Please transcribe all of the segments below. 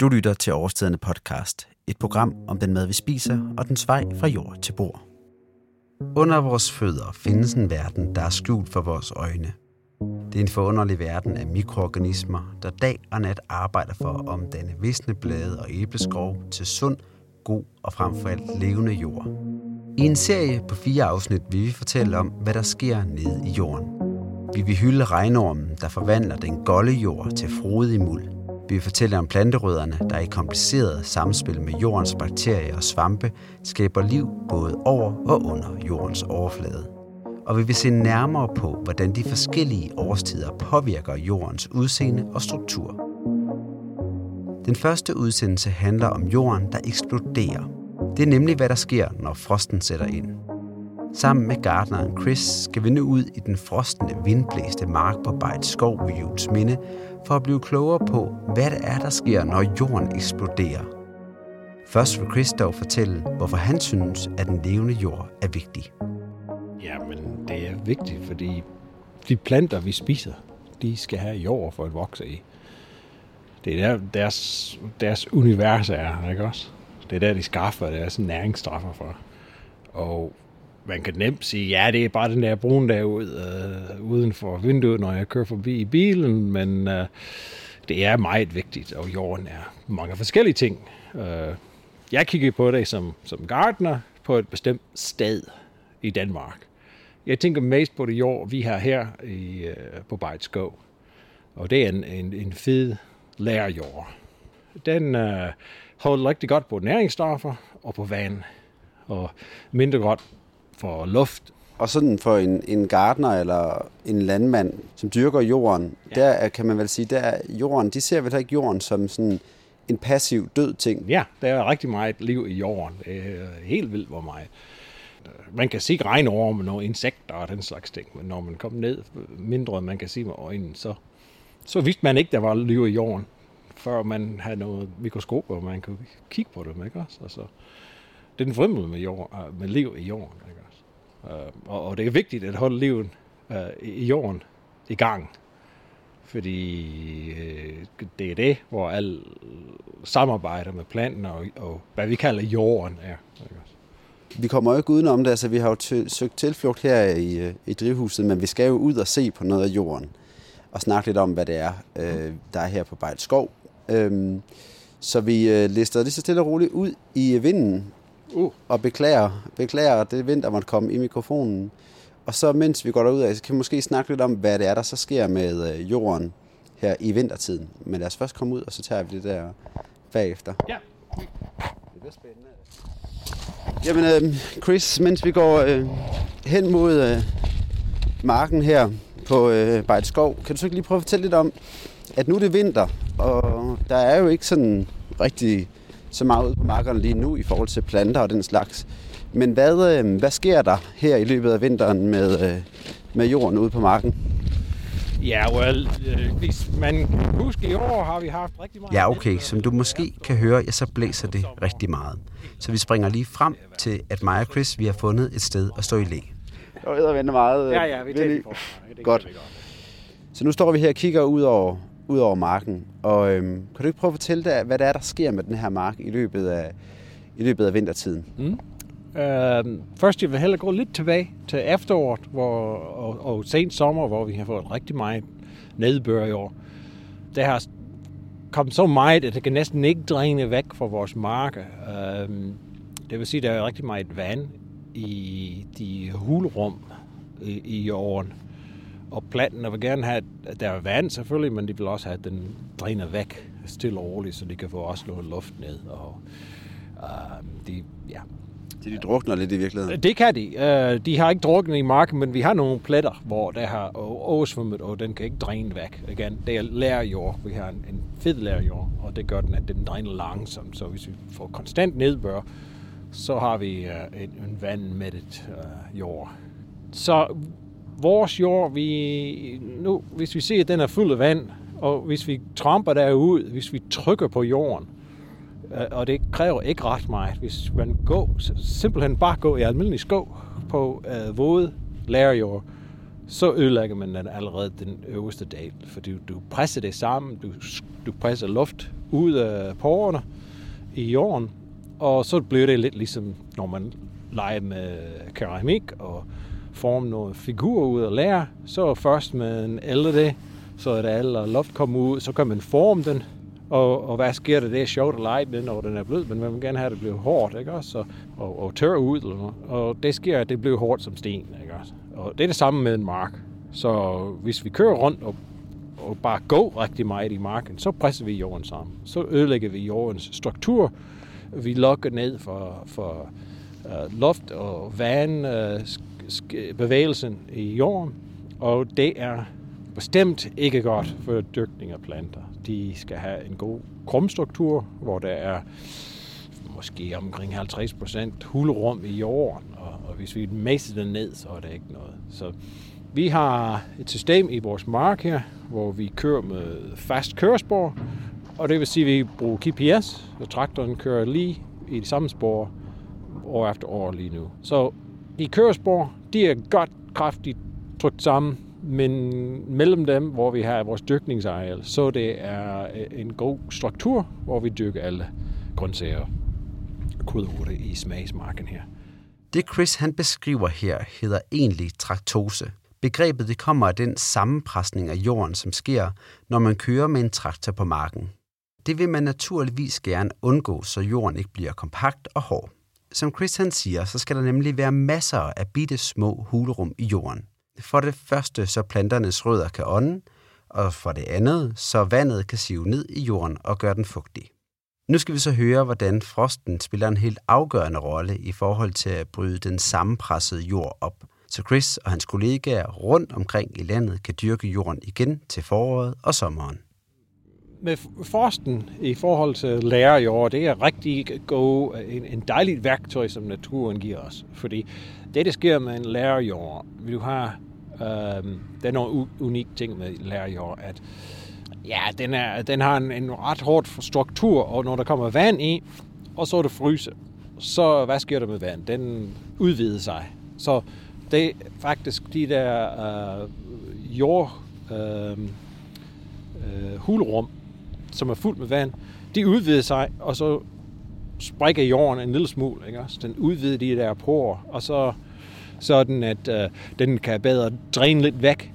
Du lytter til Årstiderne podcast, et program om den mad, vi spiser og den vej fra jord til bord. Under vores fødder findes en verden, der er skjult for vores øjne. Det er en forunderlig verden af mikroorganismer, der dag og nat arbejder for at omdanne visne blade og æbleskrog til sund, god og frem for alt levende jord. I en serie på fire afsnit vil vi fortælle om, hvad der sker nede i jorden. Vi vil hylde regnormen, der forvandler den golde jord til frodig muld. Vi vil fortælle om planterødderne, der i kompliceret samspil med jordens bakterier og svampe skaber liv både over og under jordens overflade. Og vi vil se nærmere på, hvordan de forskellige årstider påvirker jordens udseende og struktur. Den første udsendelse handler om jorden, der eksploderer. Det er nemlig, hvad der sker, når frosten sætter ind. Sammen med gardneren Chris skal vi nu ud i den frostende, vindblæste mark på Bejt Skov ved Jules Minde for at blive klogere på, hvad det er, der sker, når jorden eksploderer. Først vil Chris dog fortælle, hvorfor han synes, at den levende jord er vigtig. Jamen, det er vigtigt, fordi de planter, vi spiser, de skal have jord for at vokse i. Det er der, deres, deres univers er, ikke også? Det er der, de skaffer deres næringsstoffer for. Og man kan nemt sige, ja, det er bare den der brune der ud, øh, uden for vinduet, når jeg kører forbi i bilen, men øh, det er meget vigtigt, og jorden er mange forskellige ting. Øh, jeg kigger på det som, som gardener på et bestemt sted i Danmark. Jeg tænker mest på det jord, vi har her i, øh, på Bejtskov. Og det er en, en, en fed lærjord. Den øh, holder rigtig godt på næringsstoffer og på vand, og mindre godt for luft. Og sådan for en, en gartner eller en landmand, som dyrker jorden, ja. der kan man vel sige, der er jorden, de ser vel ikke jorden som sådan en passiv død ting. Ja, der er rigtig meget liv i jorden. Det er helt vildt, hvor meget. Man kan se regnorme og insekter og den slags ting, men når man kommer ned mindre, man kan se med øjnene, så, så vidste man ikke, der var liv i jorden, før man havde noget mikroskop, og man kunne kigge på dem, ikke også? Altså, det er den fremmede med, jord, øh, med liv i jorden, ikke også? Øh, og, og det er vigtigt at holde livet uh, i jorden i gang, fordi uh, det er det, hvor al samarbejder med planten og, og hvad vi kalder jorden er. Ikke også? Vi kommer jo ikke udenom det, altså vi har jo t- søgt tilflugt her i, i drivhuset, men vi skal jo ud og se på noget af jorden, og snakke lidt om, hvad det er, øh, der er her på Bejlskov. Øhm, så vi øh, lister lige så stille og roligt ud i vinden, uh. og beklager, beklager det vind, der måtte komme i mikrofonen. Og så mens vi går derud af, så kan vi måske snakke lidt om, hvad det er, der så sker med øh, jorden her i vintertiden. Men lad os først komme ud, og så tager vi det der bagefter. Ja. Det bliver spændende. Jamen, øh, Chris, mens vi går øh, hen mod øh, marken her på øh, Bejt Skov, kan du så ikke lige prøve at fortælle lidt om, at nu er det vinter, og der er jo ikke sådan rigtig så meget ude på markerne lige nu i forhold til planter og den slags. Men hvad, øh, hvad sker der her i løbet af vinteren med, øh, med jorden ude på marken? Ja, well, øh, hvis man husker i år, har vi haft rigtig meget... Ja, okay. Som du måske kan høre, ja, så blæser det rigtig meget. Så vi springer lige frem til, at mig og Chris, vi har fundet et sted at stå i læ. Jeg vente meget. Ja, ja, vi tager det godt. Så nu står vi her og kigger ud over, ud over marken. Og øhm, kan du ikke prøve at fortælle dig, hvad det er, der sker med den her mark i løbet af, i løbet af vintertiden? Mm. Uh, først jeg vil hellere gå lidt tilbage til efteråret hvor, og, og sent sommer, hvor vi har fået rigtig meget nedbør i år. Det har kommet så meget, at det kan næsten ikke dræne væk fra vores marker. Uh, det vil sige, at der er rigtig meget vand i de hulrum i, i jorden. Og planten vil gerne have, at der er vand selvfølgelig, men de vil også have, at den dræner væk stille og roligt, så de kan få også noget luft ned. Og, uh, de, ja, så de drukner lidt i virkeligheden? Det kan de. Uh, de har ikke druknet i marken, men vi har nogle pletter, hvor der har oversvømmet, og den kan ikke dræne væk igen. Det er lærjord. Vi har en, en fed lærjord, og det gør den, at den dræner langsomt. Så hvis vi får konstant nedbør, så har vi uh, en, en vandmættet uh, jord. Så vores jord, vi, nu, hvis vi ser, at den er fuld af vand, og hvis vi tramper derud, hvis vi trykker på jorden, øh, og det kræver ikke ret meget. Hvis man går, simpelthen bare går i almindelig skov på øh, våde lærjord, så ødelægger man den allerede den øverste del, fordi du presser det sammen, du, du presser luft ud af porerne i jorden, og så bliver det lidt ligesom, når man leger med keramik og forme noget figur ud og lære, så først man ældre det, så er det alle luft kommer ud, så kan man forme den, og, og hvad sker der? Det er sjovt at lege med, når den er blød, men man vil gerne have, at det bliver hårdt, ikke også? Og, og, og tør ud, eller noget. Og det sker, at det bliver hårdt som sten, ikke også? Og det er det samme med en mark. Så hvis vi kører rundt og, og bare går rigtig meget i marken, så presser vi jorden sammen. Så ødelægger vi jordens struktur. Vi lukker ned for, for øh, uh, luft og vand, uh, bevægelsen i jorden. Og det er bestemt ikke godt for dyrkning af planter. De skal have en god krumstruktur, hvor der er måske omkring 50% hulrum i jorden, og, og hvis vi mæser den ned, så er det ikke noget. Så vi har et system i vores mark her, hvor vi kører med fast kørespor, og det vil sige, at vi bruger GPS, og traktoren kører lige i det samme spor år efter år lige nu. Så de kørespor, de er godt kraftigt trykt sammen, men mellem dem, hvor vi har vores dyrkningsareal, så det er øh, en god struktur, hvor vi dyrker alle grøntsager og krydderurter i smagsmarken her. Det Chris han beskriver her hedder egentlig traktose. Begrebet det kommer af den sammenpresning af jorden, som sker, når man kører med en traktor på marken. Det vil man naturligvis gerne undgå, så jorden ikke bliver kompakt og hård. Som Chris han siger, så skal der nemlig være masser af bitte små hulrum i jorden. For det første, så planternes rødder kan ånde, og for det andet, så vandet kan sive ned i jorden og gøre den fugtig. Nu skal vi så høre, hvordan frosten spiller en helt afgørende rolle i forhold til at bryde den sammenpressede jord op, så Chris og hans kollegaer rundt omkring i landet kan dyrke jorden igen til foråret og sommeren med forsten i forhold til lærerjord, det er rigtig god, en, en dejligt værktøj, som naturen giver os. Fordi det, der sker med en lærerjord, du har, øhm, der er nogle unik ting med lærerjord, at ja, den, er, den har en, en ret hård struktur, og når der kommer vand i, og så er det fryse, så hvad sker der med vand? Den udvider sig. Så det er faktisk de der øh, jord, øh, øh, hulrum, som er fuld med vand, de udvider sig, og så sprækker jorden en lille smule. Ikke? Så den udvider de der porer, og så sådan, at øh, den kan bedre dræne lidt væk.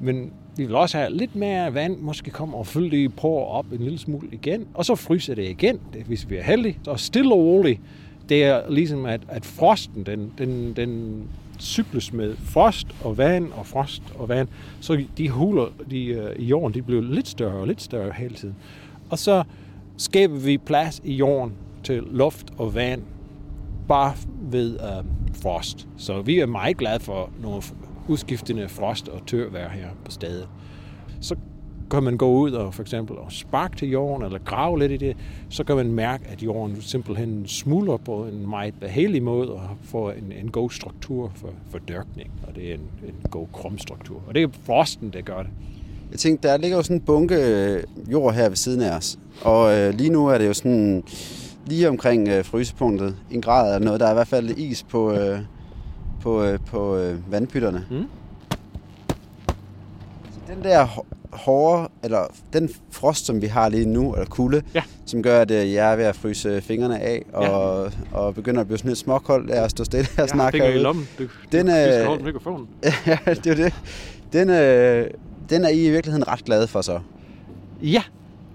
Men vi vil også have lidt mere vand, måske komme og fylde de porer op en lille smule igen, og så fryser det igen, hvis vi er heldige. Så stille og roligt, det er ligesom, at, at frosten, den, den, den cykles med frost og vand og frost og vand, så de huler de, øh, i jorden, de bliver lidt større og lidt større hele tiden. Og så skaber vi plads i jorden til luft og vand, bare ved øh, frost. Så vi er meget glade for nogle udskiftende frost og tørvejr her på stedet. Så kan man gå ud og for eksempel og sparke til jorden, eller grave lidt i det, så kan man mærke, at jorden simpelthen smuldrer på en meget behagelig måde, og får en, en god struktur for, for dørkning, og det er en, en god krumstruktur. Og det er frosten, der gør det. Jeg tænkte, der ligger jo sådan en bunke øh, jord her ved siden af os, og øh, lige nu er det jo sådan lige omkring øh, frysepunktet, en grad eller noget. Der er i hvert fald is på, øh, på, øh, på øh, vandpytterne. Mm. Så den der hårde, eller den frost, som vi har lige nu, eller kulde, ja. som gør, at øh, jeg er ved at fryse fingrene af, og, ja. og begynder at blive sådan lidt småkoldt af at stå stille og snakke herude. i lommen. Du, den, du, skal holde mikrofonen. ja, det er det. Den, øh, den er I i virkeligheden ret glad for så? Ja,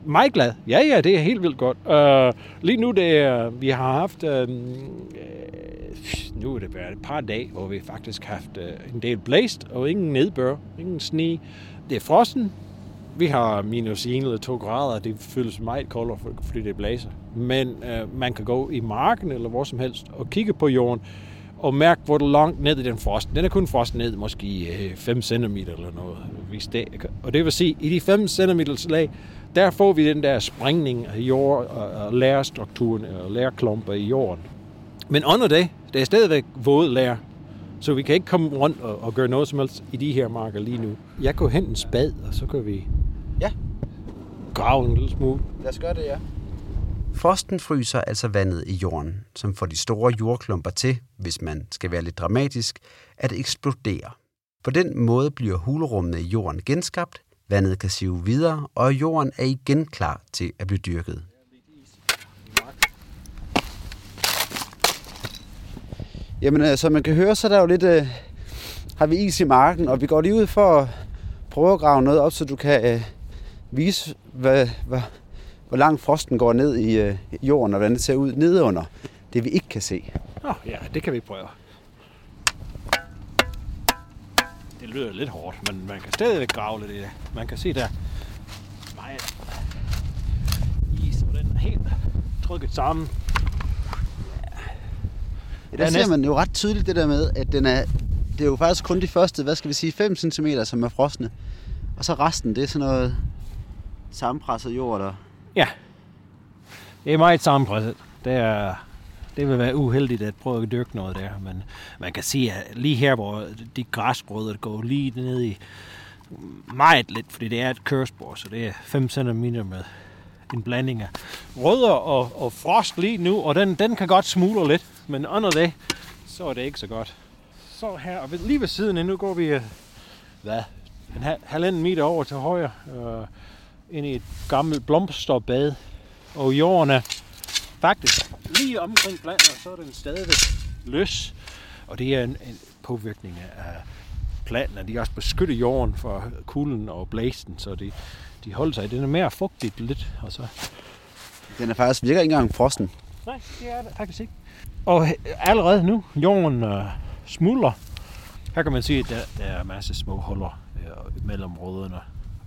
meget glad. Ja, ja, det er helt vildt godt. Uh, lige nu, det er, vi har haft, uh, nu er det været et par dage, hvor vi faktisk har haft uh, en del blæst, og ingen nedbør, ingen sne. Det er frossen. Vi har minus 1 eller 2 grader, det føles meget koldere, fordi det blæser. Men øh, man kan gå i marken eller hvor som helst og kigge på jorden, og mærke, hvor langt ned i den frost. Den er kun frost ned måske øh, 5 cm eller noget. Hvis det, og det vil sige, i de 5 cm lag, der får vi den der sprængning af jord og lærstrukturen og lærklumper i jorden. Men under det, det er stadigvæk våd lær, så vi kan ikke komme rundt og, og gøre noget som helst i de her marker lige nu. Jeg går hen en spad, og så kan vi ja. grave en lille smule. Lad os gøre det, ja. Frosten fryser altså vandet i jorden, som får de store jordklumper til, hvis man skal være lidt dramatisk, at eksplodere. På den måde bliver hulrummene i jorden genskabt, vandet kan sive videre, og jorden er igen klar til at blive dyrket. Jamen, øh, som man kan høre, så er der jo lidt, øh, har vi is i marken, og vi går lige ud for at prøve at grave noget op, så du kan øh, vise, hvad, hvad, hvor langt frosten går ned i øh, jorden, og hvordan det ser ud nedenunder det, vi ikke kan se. Nå, oh, ja, det kan vi prøve. Det lyder lidt hårdt, men man kan stadigvæk grave lidt i det. Man kan se der meget is, og den er helt trykket sammen. Ja, der ser man jo ret tydeligt det der med, at den er, det er jo faktisk kun de første, hvad skal vi sige, 5 cm, som er frosne. Og så resten, det er sådan noget sammenpresset jord, der... Ja, det er meget sammenpresset. Det, er, det vil være uheldigt at prøve at dyrke noget der, men man kan se, at lige her, hvor de græsbrødre går lige ned i meget lidt, fordi det er et kørespor, så det er 5 cm med en blanding af rødder og, og frost lige nu, og den, den kan godt smule lidt, men under det, så er det ikke så godt. Så her, og lige ved siden nu går vi, øh, hvad, en halvanden meter over til højre, øh, ind i et gammelt blomsterbad, og jorden er faktisk lige omkring planter, så er den stadigvæk løs, og det er en, en påvirkning af planter. De også beskyttet jorden for kulden og blæsten, så de, de holder sig. Den er mere fugtigt lidt, og så... Den er faktisk virker ikke engang frosten. Nej, det er det faktisk ikke. Og allerede nu, jorden uh, smuldrer. Her kan man se, at der, der er masser af små huller uh, mellem rødderne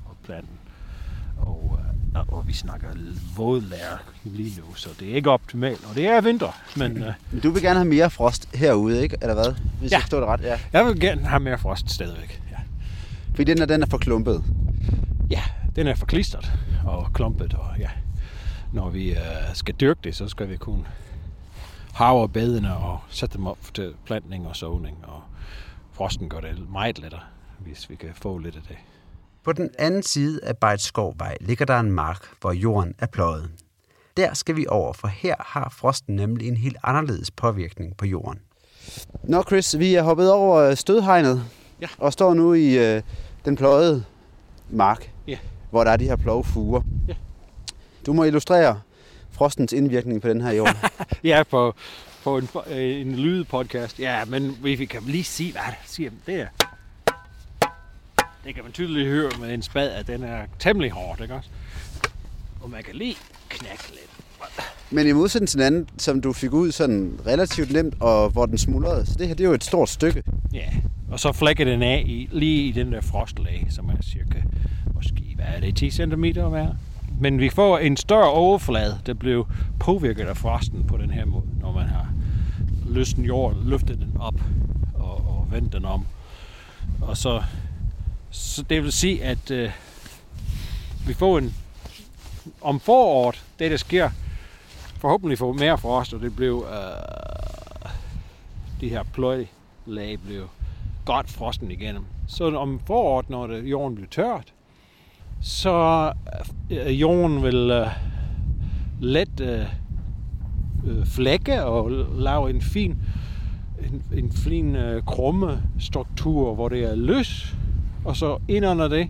og planten. Og, uh, og vi snakker vådlær lige nu, så det er ikke optimalt. Og det er vinter, men... Men du vil gerne have mere frost herude, ikke? Eller hvad? Hvis ja. jeg forstår det ret, ja. Jeg vil gerne have mere frost stadigvæk, ja. Fordi den er, den er for klumpet. Ja, den er for klistret og klumpet, og ja. Når vi uh, skal dyrke det, så skal vi kunne harve bedene og sætte dem op til plantning og såning, og frosten gør det meget lettere, hvis vi kan få lidt af det. På den anden side af Bejtskovvej ligger der en mark, hvor jorden er pløjet. Der skal vi over, for her har frosten nemlig en helt anderledes påvirkning på jorden. Nå Chris, vi er hoppet over stødhegnet ja. og står nu i øh, den pløjede mark, ja. hvor der er de her plovfuger. Ja. Du må illustrere frostens indvirkning på den her jord. ja, på, på en, en lydpodcast. Ja, men vi kan lige sige, hvad det siger. Det er det kan man tydeligt høre med en spad, at den er temmelig hård, ikke også? Og man kan lige knække lidt. Men i modsætning til den anden, som du fik ud sådan relativt nemt, og hvor den smuldrede, så det her det er jo et stort stykke. Ja, og så flækker den af i, lige i den der frostlag, som er cirka, måske, hvad er det, 10 cm hver? Men vi får en større overflade, der blev påvirket af frosten på den her måde, når man har løsnet jord, løftet den op og, og vendt den om. Og så så det vil sige, at øh, vi får en om foråret, det der sker, forhåbentlig får mere frost, og det blev øh, de her pløjlag blev godt frosten igennem. Så om foråret, når det, jorden bliver tørt, så øh, jorden vil øh, let øh, øh, flække og lave en fin en, en fin øh, krumme struktur, hvor det er løs, og så ind under det,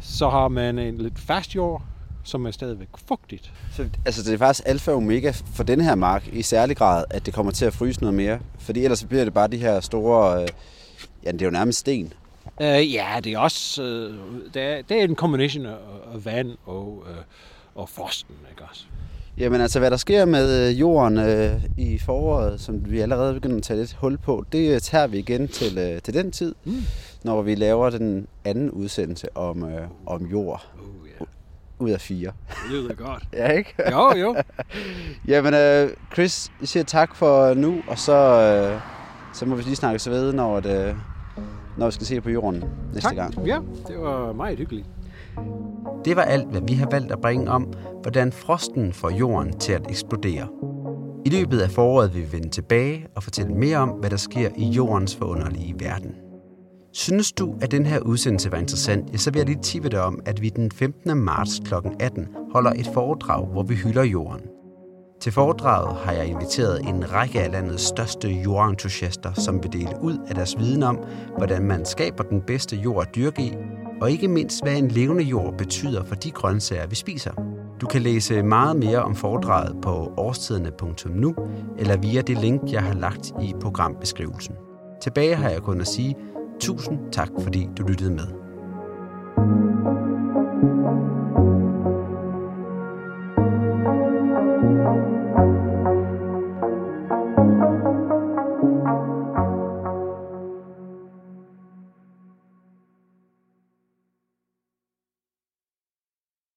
så har man en lidt fast jord, som er stadigvæk fugtigt. Så altså, det er faktisk alfa og omega for den her mark i særlig grad, at det kommer til at fryse noget mere. Fordi ellers bliver det bare de her store, øh, ja, det er jo nærmest sten. Uh, ja, det er også, uh, det, er, det er en kombination af, af vand og, uh, og frosten, ikke også? Jamen altså, hvad der sker med jorden øh, i foråret, som vi allerede begynder at tage lidt hul på, det tager vi igen til, øh, til den tid. Mm når vi laver den anden udsendelse om, øh, om jord. Uh, yeah. Ud af fire. Det lyder godt. ja, ikke? jo, jo. Jamen, øh, Chris, jeg siger tak for nu, og så, øh, så må vi lige snakke så ved, når, det, når vi skal se på jorden næste tak. gang. Ja, det var meget hyggeligt. Det var alt, hvad vi har valgt at bringe om, hvordan frosten får jorden til at eksplodere. I løbet af foråret vil vi vende tilbage og fortælle mere om, hvad der sker i jordens forunderlige verden. Synes du, at den her udsendelse var interessant, ja, så vil jeg lige tippe dig om, at vi den 15. marts kl. 18 holder et foredrag, hvor vi hylder jorden. Til foredraget har jeg inviteret en række af landets største jordentusiaster, som vil dele ud af deres viden om, hvordan man skaber den bedste jord at dyrke i, og ikke mindst, hvad en levende jord betyder for de grøntsager, vi spiser. Du kan læse meget mere om foredraget på årstiderne.nu eller via det link, jeg har lagt i programbeskrivelsen. Tilbage har jeg kun at sige tusind tak, fordi du lyttede med.